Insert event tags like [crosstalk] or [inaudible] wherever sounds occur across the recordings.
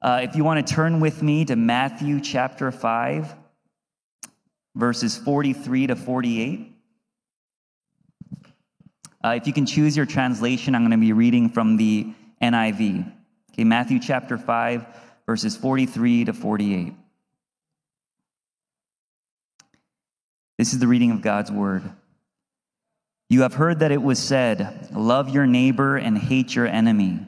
Uh, if you want to turn with me to Matthew chapter 5, verses 43 to 48. Uh, if you can choose your translation, I'm going to be reading from the NIV. Okay, Matthew chapter 5, verses 43 to 48. This is the reading of God's word. You have heard that it was said, Love your neighbor and hate your enemy.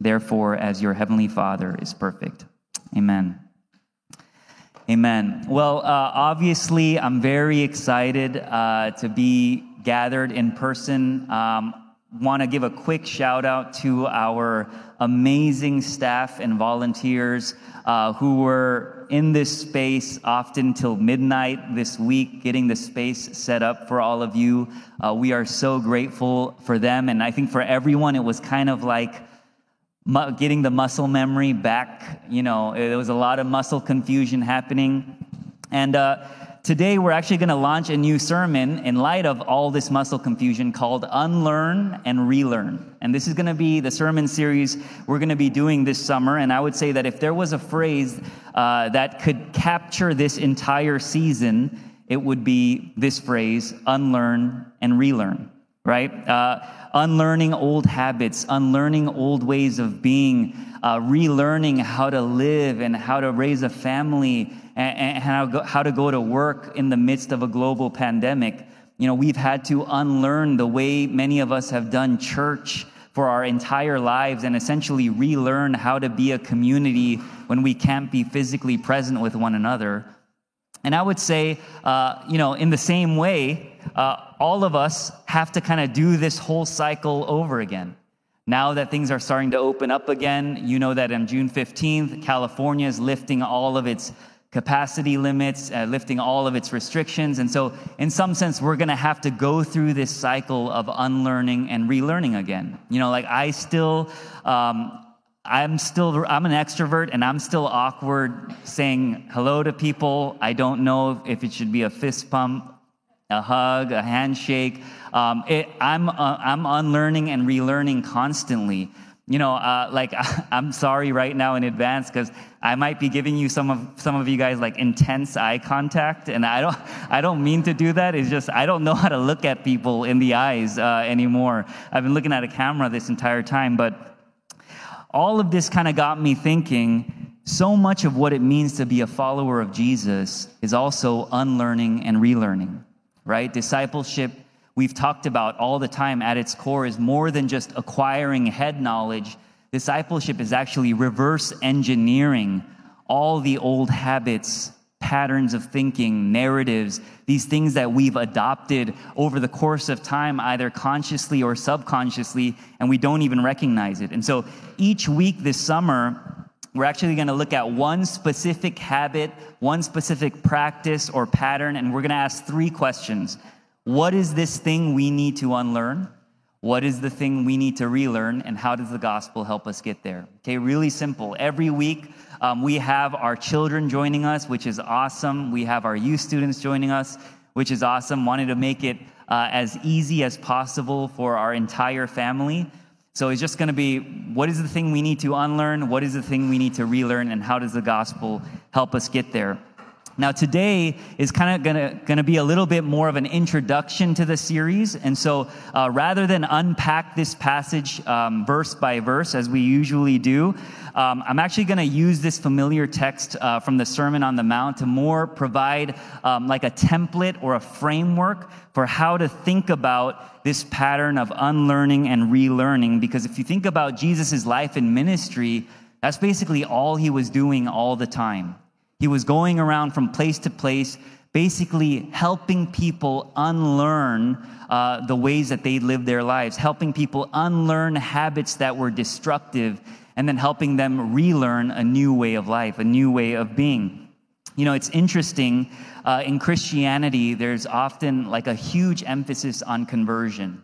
therefore, as your heavenly Father is perfect. Amen. Amen. Well, uh, obviously, I'm very excited uh, to be gathered in person. Um, Want to give a quick shout out to our amazing staff and volunteers uh, who were in this space often till midnight this week, getting the space set up for all of you. Uh, we are so grateful for them, and I think for everyone, it was kind of like getting the muscle memory back. You know, there was a lot of muscle confusion happening. And uh, today we're actually going to launch a new sermon in light of all this muscle confusion called Unlearn and Relearn. And this is going to be the sermon series we're going to be doing this summer. And I would say that if there was a phrase uh, that could capture this entire season, it would be this phrase unlearn and relearn, right? Uh, unlearning old habits, unlearning old ways of being, uh, relearning how to live and how to raise a family and, and how, go, how to go to work in the midst of a global pandemic. You know, we've had to unlearn the way many of us have done church for our entire lives and essentially relearn how to be a community when we can't be physically present with one another. And I would say, uh, you know, in the same way, uh, all of us have to kind of do this whole cycle over again. Now that things are starting to open up again, you know that on June 15th, California is lifting all of its capacity limits, uh, lifting all of its restrictions. And so, in some sense, we're going to have to go through this cycle of unlearning and relearning again. You know, like I still, um, I'm still, I'm an extrovert and I'm still awkward saying hello to people. I don't know if it should be a fist pump a hug, a handshake. Um, it, I'm, uh, I'm unlearning and relearning constantly. You know, uh, like [laughs] I'm sorry right now in advance because I might be giving you some of some of you guys like intense eye contact, and I don't [laughs] I don't mean to do that. It's just I don't know how to look at people in the eyes uh, anymore. I've been looking at a camera this entire time, but all of this kind of got me thinking. So much of what it means to be a follower of Jesus is also unlearning and relearning right? Discipleship, we've talked about all the time at its core, is more than just acquiring head knowledge. Discipleship is actually reverse engineering all the old habits, patterns of thinking, narratives, these things that we've adopted over the course of time, either consciously or subconsciously, and we don't even recognize it. And so each week this summer, we're actually going to look at one specific habit, one specific practice or pattern, and we're going to ask three questions. What is this thing we need to unlearn? What is the thing we need to relearn? And how does the gospel help us get there? Okay, really simple. Every week, um, we have our children joining us, which is awesome. We have our youth students joining us, which is awesome. Wanted to make it uh, as easy as possible for our entire family. So it's just going to be what is the thing we need to unlearn? What is the thing we need to relearn? And how does the gospel help us get there? Now, today is kind of gonna, be a little bit more of an introduction to the series. And so, uh, rather than unpack this passage um, verse by verse as we usually do, um, I'm actually gonna use this familiar text uh, from the Sermon on the Mount to more provide um, like a template or a framework for how to think about this pattern of unlearning and relearning. Because if you think about Jesus' life and ministry, that's basically all he was doing all the time. He was going around from place to place, basically helping people unlearn uh, the ways that they live their lives, helping people unlearn habits that were destructive, and then helping them relearn a new way of life, a new way of being. You know, it's interesting. Uh, in Christianity, there's often like a huge emphasis on conversion.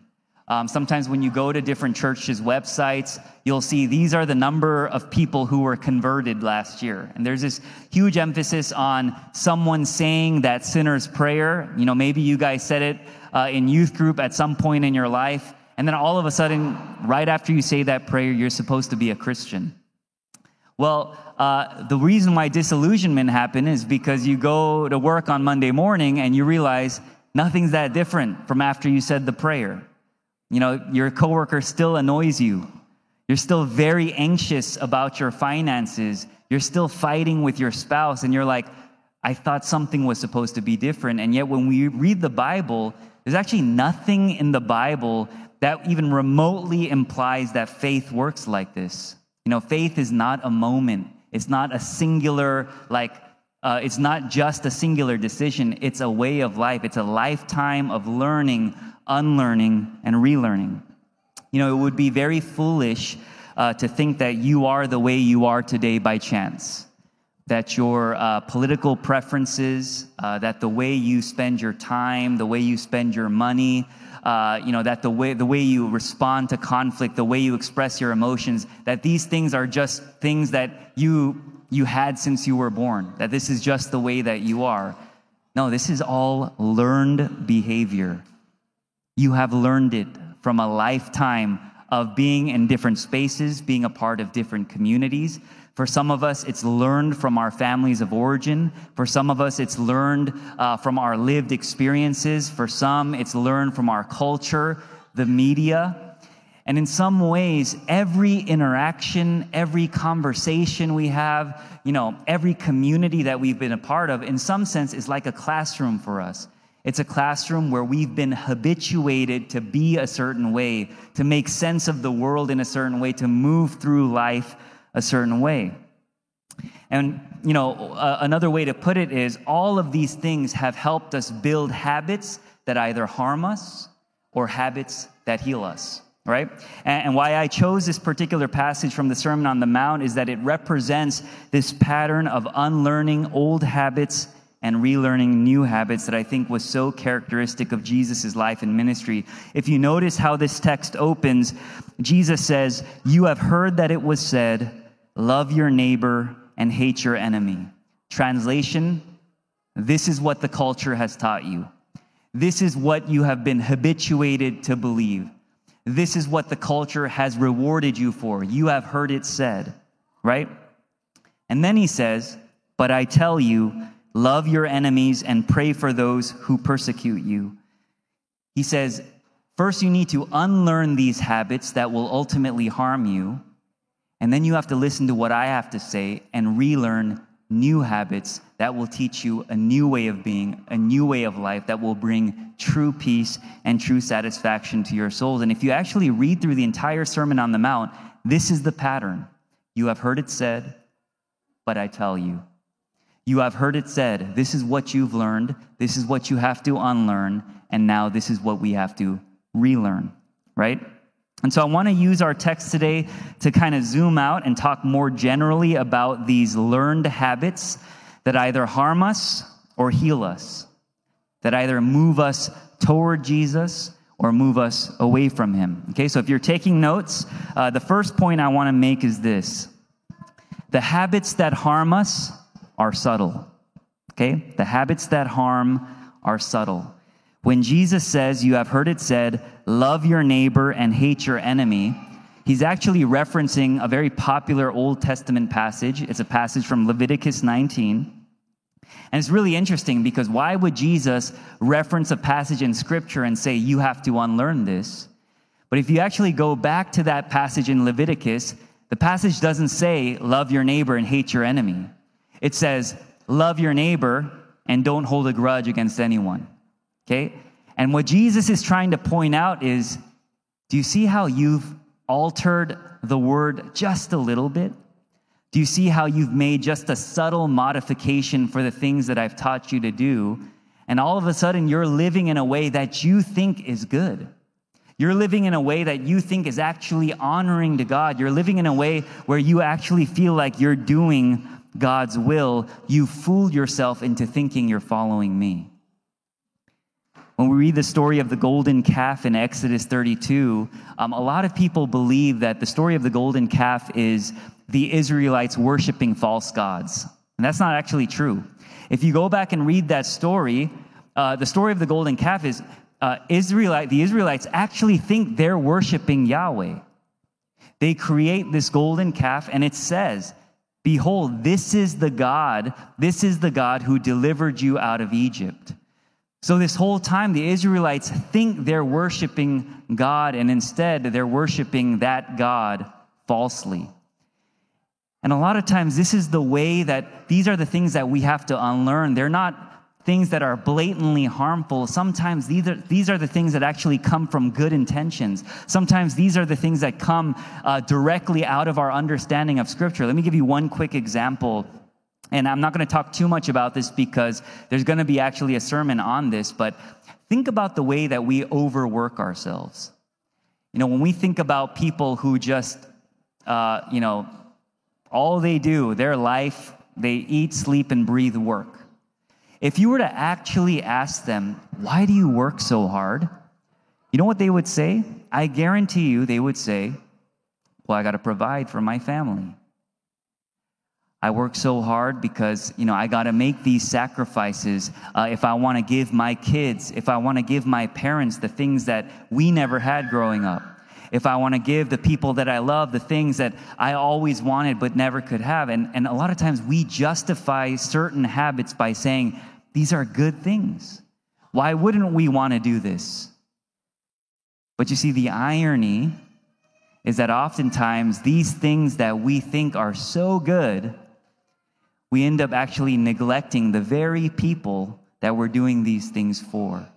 Um, sometimes when you go to different churches' websites, you'll see these are the number of people who were converted last year. And there's this huge emphasis on someone saying that sinner's prayer. You know, maybe you guys said it uh, in youth group at some point in your life. And then all of a sudden, right after you say that prayer, you're supposed to be a Christian. Well, uh, the reason why disillusionment happened is because you go to work on Monday morning and you realize nothing's that different from after you said the prayer. You know, your coworker still annoys you. You're still very anxious about your finances. You're still fighting with your spouse, and you're like, I thought something was supposed to be different. And yet, when we read the Bible, there's actually nothing in the Bible that even remotely implies that faith works like this. You know, faith is not a moment, it's not a singular, like, uh, it's not just a singular decision, it's a way of life. It's a lifetime of learning, unlearning, and relearning. You know, it would be very foolish uh, to think that you are the way you are today by chance, that your uh, political preferences, uh, that the way you spend your time, the way you spend your money, uh, you know, that the way, the way you respond to conflict, the way you express your emotions, that these things are just things that you, you had since you were born, that this is just the way that you are. No, this is all learned behavior. You have learned it from a lifetime of being in different spaces, being a part of different communities, for some of us, it's learned from our families of origin. For some of us, it's learned uh, from our lived experiences. For some, it's learned from our culture, the media. And in some ways, every interaction, every conversation we have, you know, every community that we've been a part of, in some sense, is like a classroom for us. It's a classroom where we've been habituated to be a certain way, to make sense of the world in a certain way, to move through life a certain way. And, you know, uh, another way to put it is all of these things have helped us build habits that either harm us or habits that heal us, right? And, why I chose this particular passage from the Sermon on the Mount is that it represents this pattern of unlearning old habits and relearning new habits that I think was so characteristic of Jesus' life and ministry. If you notice how this text opens, Jesus says, You have heard that it was said, love your neighbor and hate your enemy. Translation This is what the culture has taught you. This is what you have been habituated to believe. This is what the culture has rewarded you for. You have heard it said, right? And then he says, But I tell you, love your enemies and pray for those who persecute you. He says, First, you need to unlearn these habits that will ultimately harm you. And then you have to listen to what I have to say and relearn new habits that will teach you a new way of being, a new way of life that will bring true peace and true satisfaction to your souls. And if you actually read through the entire Sermon on the Mount, this is the pattern. You have heard it said, but I tell you. You have heard it said, this is what you've learned, this is what you have to unlearn, and now this is what we have to relearn, right? And so I want to use our text today to kind of zoom out and talk more generally about these learned habits that either harm us or heal us, that either move us toward Jesus or move us away from him. Okay, so if you're taking notes, uh, the first point I want to make is this the habits that harm us are subtle. Okay, the habits that harm are subtle. When Jesus says, You have heard it said, love your neighbor and hate your enemy, he's actually referencing a very popular Old Testament passage. It's a passage from Leviticus 19. And it's really interesting because why would Jesus reference a passage in Scripture and say, You have to unlearn this? But if you actually go back to that passage in Leviticus, the passage doesn't say, Love your neighbor and hate your enemy. It says, Love your neighbor and don't hold a grudge against anyone. Okay? And what Jesus is trying to point out is do you see how you've altered the word just a little bit? Do you see how you've made just a subtle modification for the things that I've taught you to do? And all of a sudden, you're living in a way that you think is good. You're living in a way that you think is actually honoring to God. You're living in a way where you actually feel like you're doing God's will, you fooled yourself into thinking you're following me. When we read the story of the golden calf in Exodus 32, um, a lot of people believe that the story of the golden calf is the Israelites worshiping false gods. And that's not actually true. If you go back and read that story, uh, the story of the golden calf is uh, Israelite, the Israelites actually think they're worshiping Yahweh. They create this golden calf, and it says, Behold, this is the God, this is the God who delivered you out of Egypt. So, this whole time, the Israelites think they're worshiping God, and instead, they're worshiping that God falsely. And a lot of times, this is the way that these are the things that we have to unlearn. They're not things that are blatantly harmful. Sometimes these are, these are the things that actually come from good intentions. Sometimes these are the things that come uh, directly out of our understanding of Scripture. Let me give you one quick example. And I'm not going to talk too much about this because there's going to be actually a sermon on this, but think about the way that we overwork ourselves. You know, when we think about people who just, uh, you know, all they do, their life, they eat, sleep, and breathe work if you were to actually ask them, why do you work so hard? You know what they would say? I guarantee you they would say, well, I got to provide for my family. I work so hard because, you know, I got to make these sacrifices uh, if I want to give my kids, if I want to give my parents the things that we never had growing up, if I want to give the people that I love the things that I always wanted but never could have. And, and a lot of times we justify certain habits by saying, these are good things. Why wouldn't we want to do this? But you see, the irony is that oftentimes these things that we think are so good, we end up actually neglecting the very people that we're doing these things for.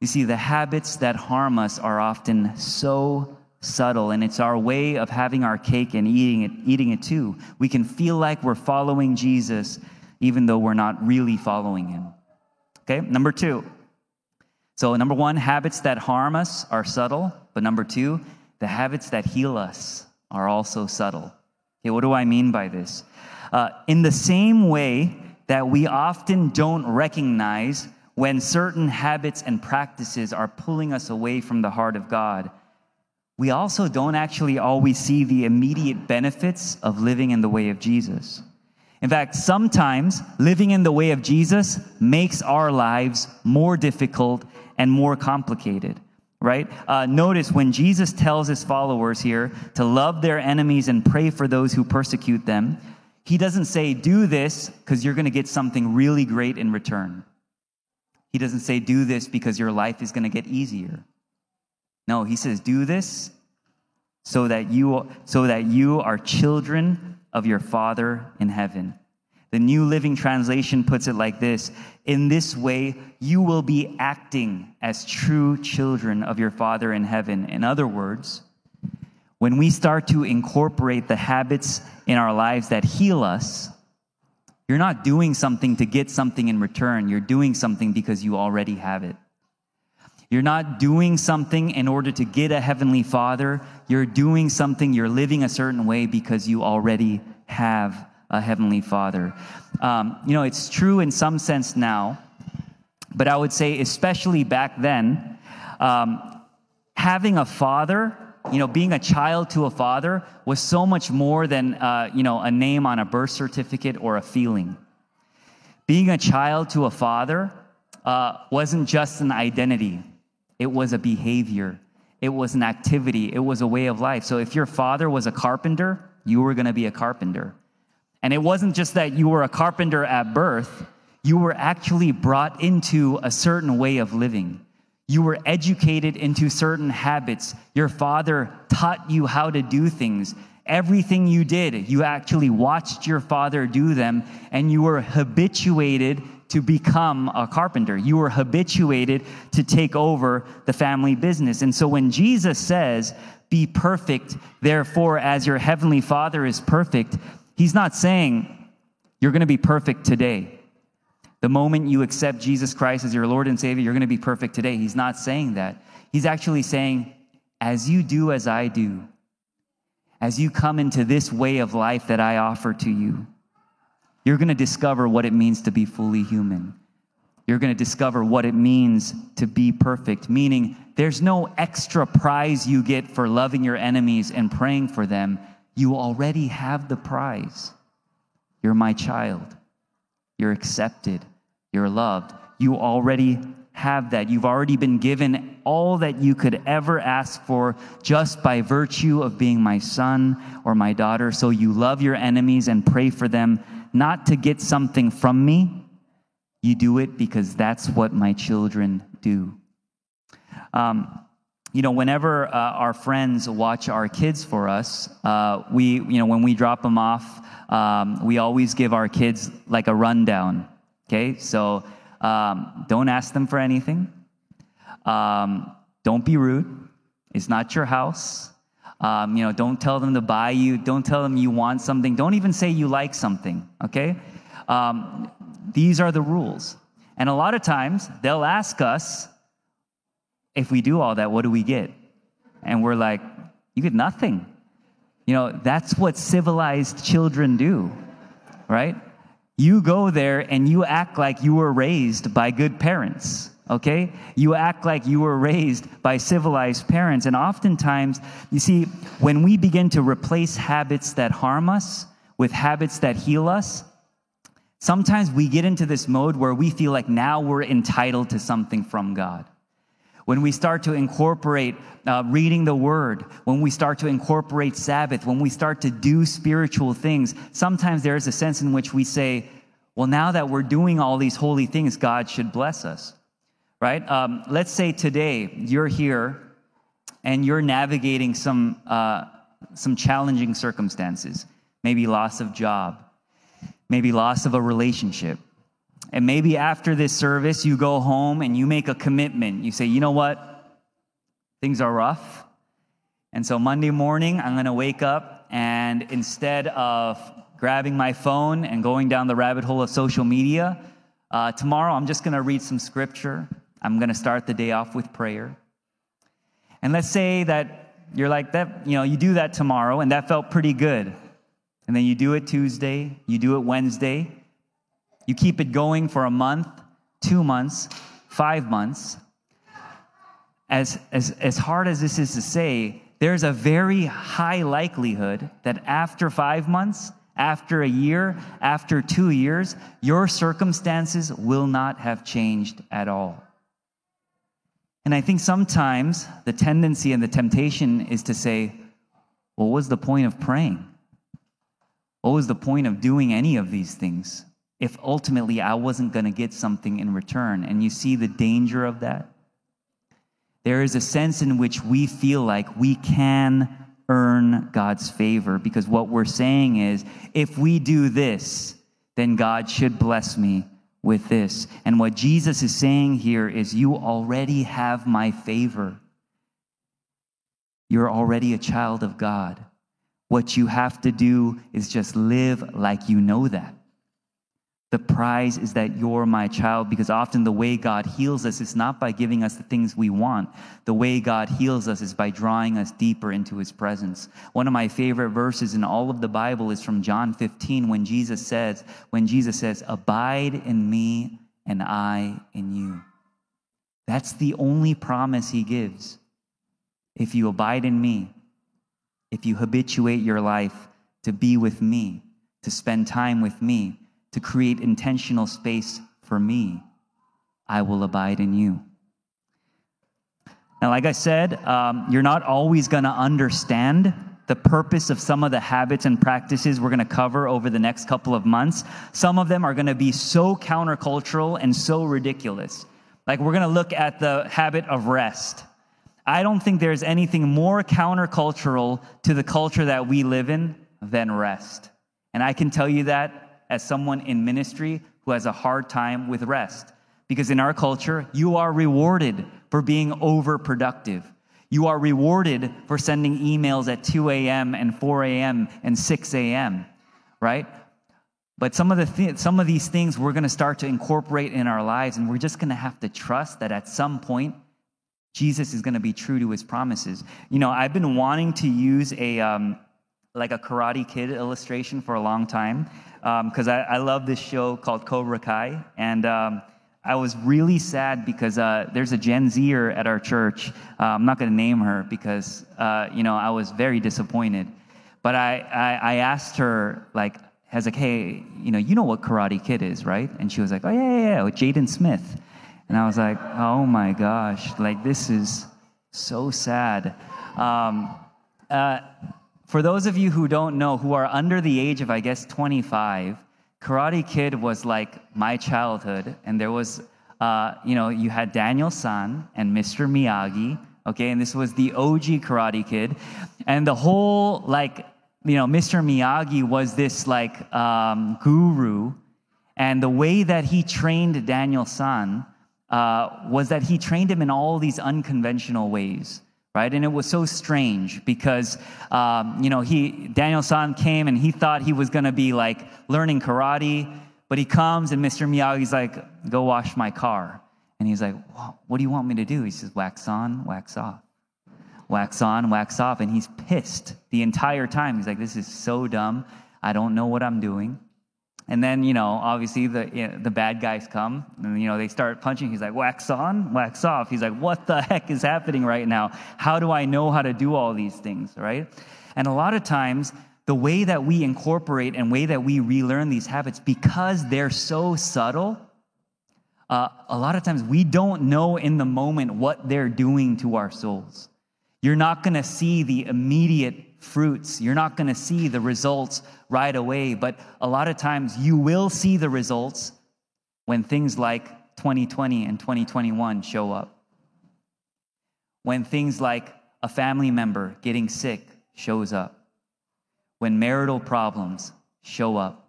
You see, the habits that harm us are often so subtle, and it's our way of having our cake and eating it, eating it too. We can feel like we're following Jesus, even though we're not really following him. Okay, number two. So, number one, habits that harm us are subtle. But number two, the habits that heal us are also subtle. Okay, what do I mean by this? Uh, in the same way that we often don't recognize when certain habits and practices are pulling us away from the heart of God, we also don't actually always see the immediate benefits of living in the way of Jesus. In fact, sometimes living in the way of Jesus makes our lives more difficult and more complicated, right? Uh, notice when Jesus tells his followers here to love their enemies and pray for those who persecute them, he doesn't say, do this because you're going to get something really great in return. He doesn't say, do this because your life is going to get easier. No, he says, do this so that you, so that you are children of your Father in heaven. The New Living Translation puts it like this In this way, you will be acting as true children of your Father in heaven. In other words, when we start to incorporate the habits in our lives that heal us, you're not doing something to get something in return. You're doing something because you already have it. You're not doing something in order to get a heavenly father. You're doing something, you're living a certain way because you already have a heavenly father. Um, you know, it's true in some sense now, but I would say, especially back then, um, having a father, you know, being a child to a father was so much more than, uh, you know, a name on a birth certificate or a feeling. Being a child to a father uh, wasn't just an identity it was a behavior, it was an activity, it was a way of life. So if your father was a carpenter, you were going to be a carpenter. And it wasn't just that you were a carpenter at birth, you were actually brought into a certain way of living. You were educated into certain habits. Your father taught you how to do things. Everything you did, you actually watched your father do them, and you were habituated to become a carpenter. You were habituated to take over the family business. And so when Jesus says, Be perfect, therefore, as your heavenly Father is perfect, he's not saying you're going to be perfect today. The moment you accept Jesus Christ as your Lord and Savior, you're going to be perfect today. He's not saying that. He's actually saying, As you do as I do, as you come into this way of life that I offer to you, you're going to discover what it means to be fully human. You're going to discover what it means to be perfect, meaning there's no extra prize you get for loving your enemies and praying for them. You already have the prize. You're my child. You're accepted. You're loved. You already have that. You've already been given all that you could ever ask for just by virtue of being my son or my daughter. So you love your enemies and pray for them, not to get something from me. You do it because that's what my children do. Um, you know, whenever uh, our friends watch our kids for us, uh, we, you know, when we drop them off, um, we always give our kids like a rundown. Okay, so um, don't ask them for anything. Um, don't be rude. It's not your house. Um, you know, don't tell them to buy you. Don't tell them you want something. Don't even say you like something. Okay, um, these are the rules. And a lot of times they'll ask us if we do all that, what do we get? And we're like, you get nothing. You know, that's what civilized children do, right? You go there and you act like you were raised by good parents, okay? You act like you were raised by civilized parents. And oftentimes, you see, when we begin to replace habits that harm us with habits that heal us, sometimes we get into this mode where we feel like now we're entitled to something from God when we start to incorporate uh, reading the word, when we start to incorporate Sabbath, when we start to do spiritual things, sometimes there is a sense in which we say, well, now that we're doing all these holy things, God should bless us, right? Um, let's say today you're here and you're navigating some, uh, some challenging circumstances, maybe loss of job, maybe loss of a relationship and maybe after this service, you go home and you make a commitment. You say, you know what? Things are rough. And so Monday morning, I'm going to wake up and instead of grabbing my phone and going down the rabbit hole of social media, uh, tomorrow I'm just going to read some scripture. I'm going to start the day off with prayer. And let's say that you're like that, you know, you do that tomorrow and that felt pretty good. And then you do it Tuesday, you do it Wednesday, you keep it going for a month, two months, five months. As, as, as hard as this is to say, there's a very high likelihood that after five months, after a year, after two years, your circumstances will not have changed at all. And I think sometimes the tendency and the temptation is to say, well, what was the point of praying? What was the point of doing any of these things? If ultimately I wasn't going to get something in return. And you see the danger of that? There is a sense in which we feel like we can earn God's favor because what we're saying is if we do this, then God should bless me with this. And what Jesus is saying here is you already have my favor. You're already a child of God. What you have to do is just live like you know that. The prize is that you're my child because often the way God heals us is not by giving us the things we want. The way God heals us is by drawing us deeper into his presence. One of my favorite verses in all of the Bible is from John 15 when Jesus says, when Jesus says, "Abide in me and I in you." That's the only promise he gives. If you abide in me, if you habituate your life to be with me, to spend time with me, to create intentional space for me, I will abide in you. Now, like I said, um, you're not always going to understand the purpose of some of the habits and practices we're going to cover over the next couple of months. Some of them are going to be so countercultural and so ridiculous. Like, we're going to look at the habit of rest. I don't think there's anything more countercultural to the culture that we live in than rest. And I can tell you that as someone in ministry who has a hard time with rest. Because in our culture, you are rewarded for being overproductive. You are rewarded for sending emails at 2 a.m. and 4 a.m. and 6 a.m., right? But some of, the th- some of these things we're going to start to incorporate in our lives, and we're just going to have to trust that at some point, Jesus is going to be true to his promises. You know, I've been wanting to use a, um, like a Karate Kid illustration for a long time because um, I, I, love this show called Cobra Kai. And um, I was really sad because uh, there's a Gen Zer at our church. Uh, I'm not going to name her because, uh, you know, I was very disappointed. But I, I, I asked her, like, I was like, hey, you know, you know what Karate Kid is, right? And she was like, oh, yeah, yeah, yeah, with Jaden Smith. And I was like, oh my gosh, like, this is so sad. Um, uh, for those of you who don't know, who are under the age of, I guess, 25, Karate Kid was like my childhood. And there was, uh, you know, you had Daniel San and Mr. Miyagi, okay? And this was the OG Karate Kid. And the whole, like, you know, Mr. Miyagi was this, like, um, guru. And the way that he trained Daniel San uh, was that he trained him in all these unconventional ways right? And it was so strange because, um, you know, he, Daniel San came and he thought he was going to be like learning karate, but he comes and Mr. Miyagi's like, go wash my car. And he's like, what do you want me to do? He says, wax on, wax off. Wax on, wax off. And he's pissed the entire time. He's like, this is so dumb. I don't know what I'm doing. And then, you know, obviously the, you know, the bad guys come and, you know, they start punching. He's like, wax on, wax off. He's like, what the [laughs] heck is happening right now? How do I know how to do all these things, right? And a lot of times, the way that we incorporate and way that we relearn these habits, because they're so subtle, uh, a lot of times we don't know in the moment what they're doing to our souls. You're not going to see the immediate fruits. You're not going to see the results right away, but a lot of times you will see the results when things like 2020 and 2021 show up. When things like a family member getting sick shows up. When marital problems show up.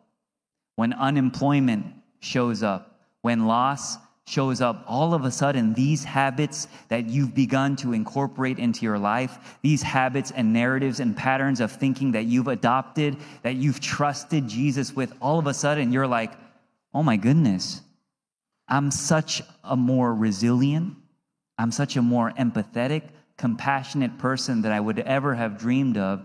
When unemployment shows up. When loss shows up, all of a sudden, these habits that you've begun to incorporate into your life, these habits and narratives and patterns of thinking that you've adopted, that you've trusted Jesus with, all of a sudden you're like, oh my goodness, I'm such a more resilient, I'm such a more empathetic, compassionate person than I would ever have dreamed of.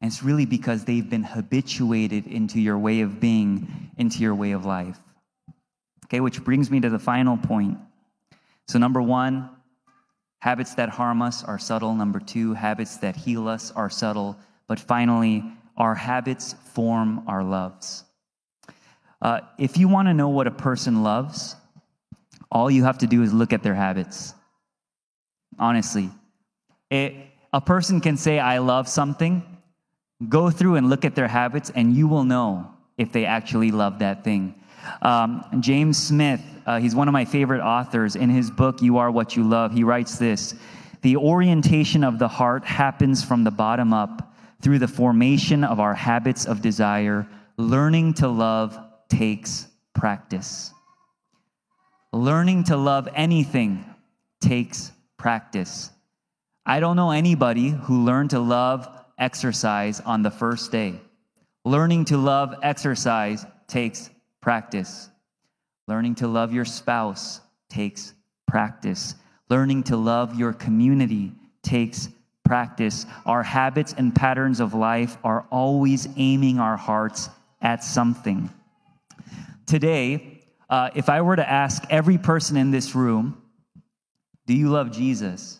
And it's really because they've been habituated into your way of being, into your way of life. Okay, which brings me to the final point. So, number one, habits that harm us are subtle. Number two, habits that heal us are subtle. But finally, our habits form our loves. Uh, if you want to know what a person loves, all you have to do is look at their habits. Honestly, it, a person can say, I love something. Go through and look at their habits, and you will know if they actually love that thing. Um, James Smith, uh, he's one of my favorite authors. In his book, You Are What You Love, he writes this The orientation of the heart happens from the bottom up through the formation of our habits of desire. Learning to love takes practice. Learning to love anything takes practice. I don't know anybody who learned to love exercise on the first day. Learning to love exercise takes practice. Learning to love your spouse takes practice. Learning to love your community takes practice. Our habits and patterns of life are always aiming our hearts at something. Today, uh, if I were to ask every person in this room, do you love Jesus?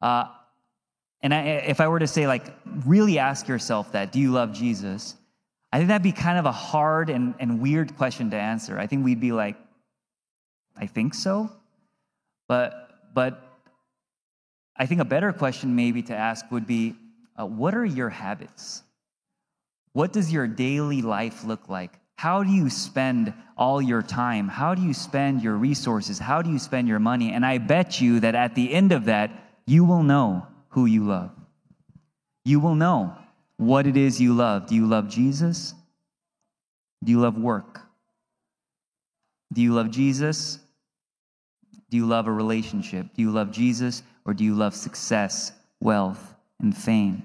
Uh, and I, if I were to say, like, really ask yourself that, do you love Jesus? I think that'd be kind of a hard and, and weird question to answer. I think we'd be like, I think so. But, but I think a better question maybe to ask would be uh, what are your habits? What does your daily life look like? How do you spend all your time? How do you spend your resources? How do you spend your money? And I bet you that at the end of that, you will know who you love. You will know what it is you love. Do you love Jesus? Do you love work? Do you love Jesus? Do you love a relationship? Do you love Jesus or do you love success, wealth, and fame?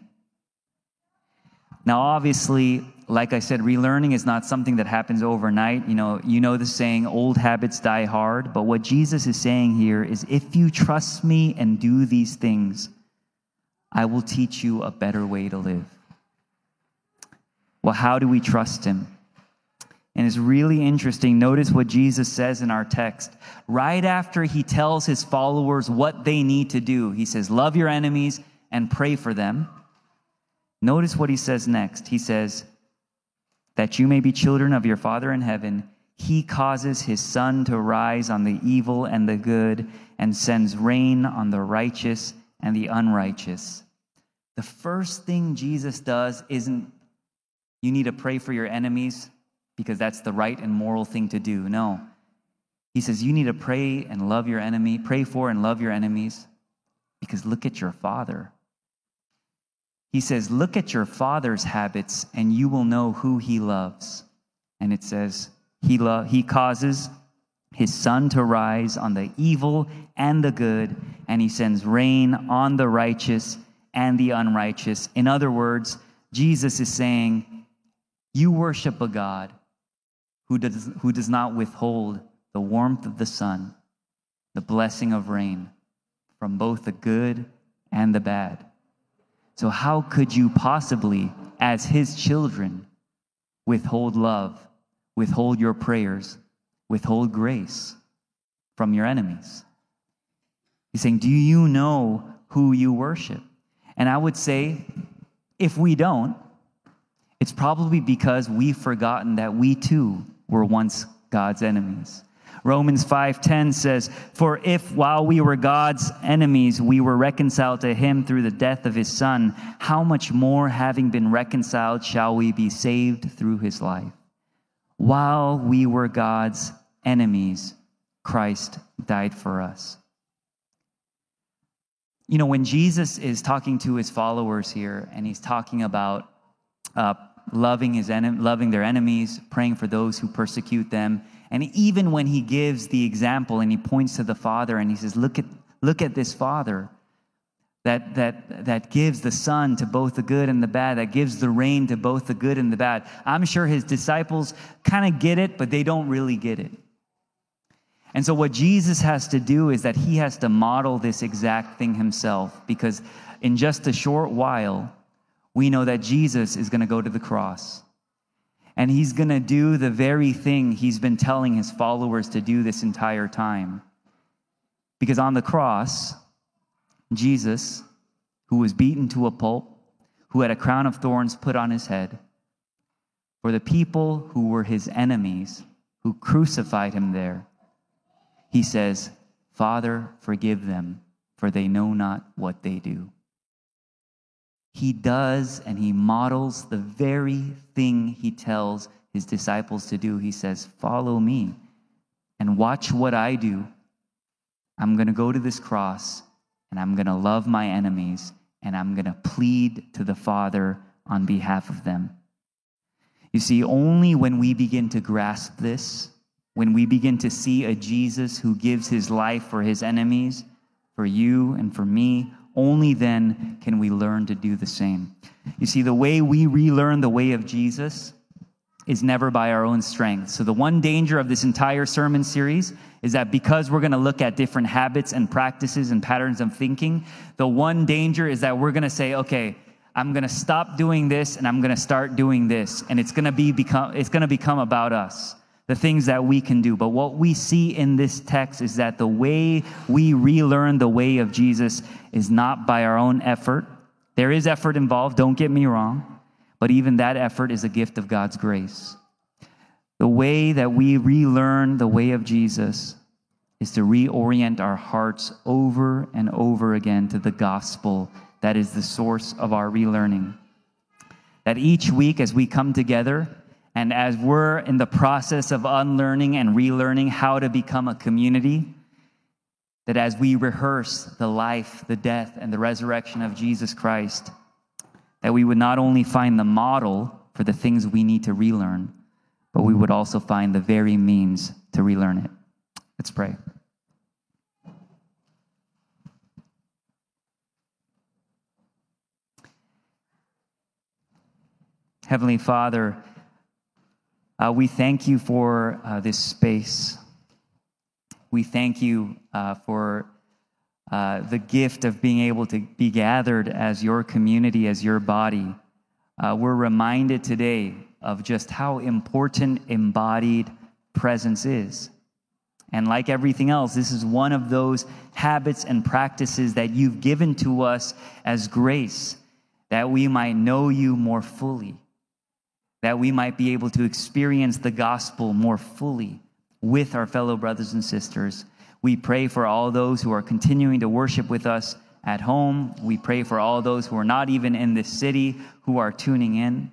Now, obviously, like I said, relearning is not something that happens overnight. You know, you know the saying, old habits die hard. But what Jesus is saying here is if you trust me and do these things, I will teach you a better way to live. Well, how do we trust him? And it's really interesting. Notice what Jesus says in our text. Right after he tells his followers what they need to do, he says, Love your enemies and pray for them. Notice what he says next. He says, That you may be children of your Father in heaven. He causes his sun to rise on the evil and the good and sends rain on the righteous and the unrighteous. The first thing Jesus does isn't you need to pray for your enemies because that's the right and moral thing to do. No. He says you need to pray and love your enemy, pray for and love your enemies because look at your father. He says, Look at your father's habits and you will know who he loves. And it says, He, lo- he causes his sun to rise on the evil and the good, and he sends rain on the righteous and the unrighteous. In other words, Jesus is saying, You worship a God who does, who does not withhold the warmth of the sun, the blessing of rain from both the good and the bad. So, how could you possibly, as his children, withhold love, withhold your prayers, withhold grace from your enemies? He's saying, Do you know who you worship? And I would say, if we don't, it's probably because we've forgotten that we too were once God's enemies. Romans 5:10 says, "For if while we were God's enemies we were reconciled to him through the death of his son, how much more having been reconciled shall we be saved through his life?" While we were God's enemies, Christ died for us. You know, when Jesus is talking to his followers here and he's talking about uh, loving his en- loving their enemies, praying for those who persecute them. And even when he gives the example and he points to the father and he says, "Look at look at this father that that that gives the sun to both the good and the bad, that gives the rain to both the good and the bad." I'm sure his disciples kind of get it, but they don't really get it. And so what Jesus has to do is that he has to model this exact thing himself because in just a short while we know that Jesus is going to go to the cross. And he's going to do the very thing he's been telling his followers to do this entire time. Because on the cross, Jesus, who was beaten to a pulp, who had a crown of thorns put on his head, for the people who were his enemies, who crucified him there, he says, Father, forgive them, for they know not what they do he does and he models the very thing he tells his disciples to do. He says, Follow me and watch what I do. I'm going to go to this cross and I'm going to love my enemies and I'm going to plead to the Father on behalf of them. You see, only when we begin to grasp this, when we begin to see a Jesus who gives his life for his enemies, for you and for me, only then can we learn to do the same. You see, the way we relearn the way of Jesus is never by our own strength. So, the one danger of this entire sermon series is that because we're going to look at different habits and practices and patterns of thinking, the one danger is that we're going to say, okay, I'm going to stop doing this and I'm going to start doing this. And it's going to be become, it's going to become about us the things that we can do. But what we see in this text is that the way we relearn the way of Jesus is not by our own effort. There is effort involved, don't get me wrong, but even that effort is a gift of God's grace. The way that we relearn the way of Jesus is to reorient our hearts over and over again to the gospel that is the source of our relearning. That each week, as we come together, and as we're in the process of unlearning and relearning how to become a community, that as we rehearse the life, the death, and the resurrection of Jesus Christ, that we would not only find the model for the things we need to relearn, but we would also find the very means to relearn it. Let's pray. Heavenly Father, uh, we thank you for uh, this space. We thank you uh, for uh, the gift of being able to be gathered as your community, as your body, uh, we're reminded today of just how important embodied presence is. And like everything else, this is one of those habits and practices that you've given to us as grace, that we might know you more fully, that we might be able to experience the gospel more fully with our fellow brothers and sisters. We pray for all those who are continuing to worship with us at home. We pray for all those who are not even in this city who are tuning in.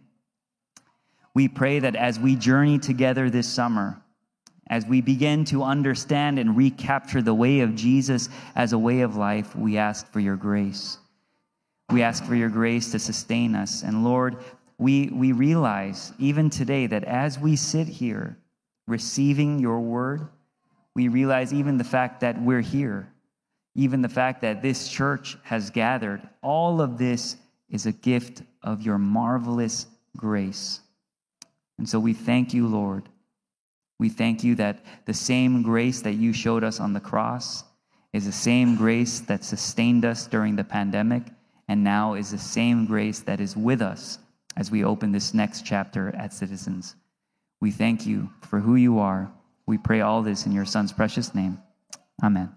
We pray that as we journey together this summer, as we begin to understand and recapture the way of Jesus as a way of life, we ask for your grace. We ask for your grace to sustain us. And Lord, we, we realize even today that as we sit here receiving your word, we realize even the fact that we're here, even the fact that this church has gathered, all of this is a gift of your marvelous grace. And so we thank you, Lord. We thank you that the same grace that you showed us on the cross is the same grace that sustained us during the pandemic, and now is the same grace that is with us as we open this next chapter at Citizens. We thank you for who you are. We pray all this in your Son's precious name. Amen.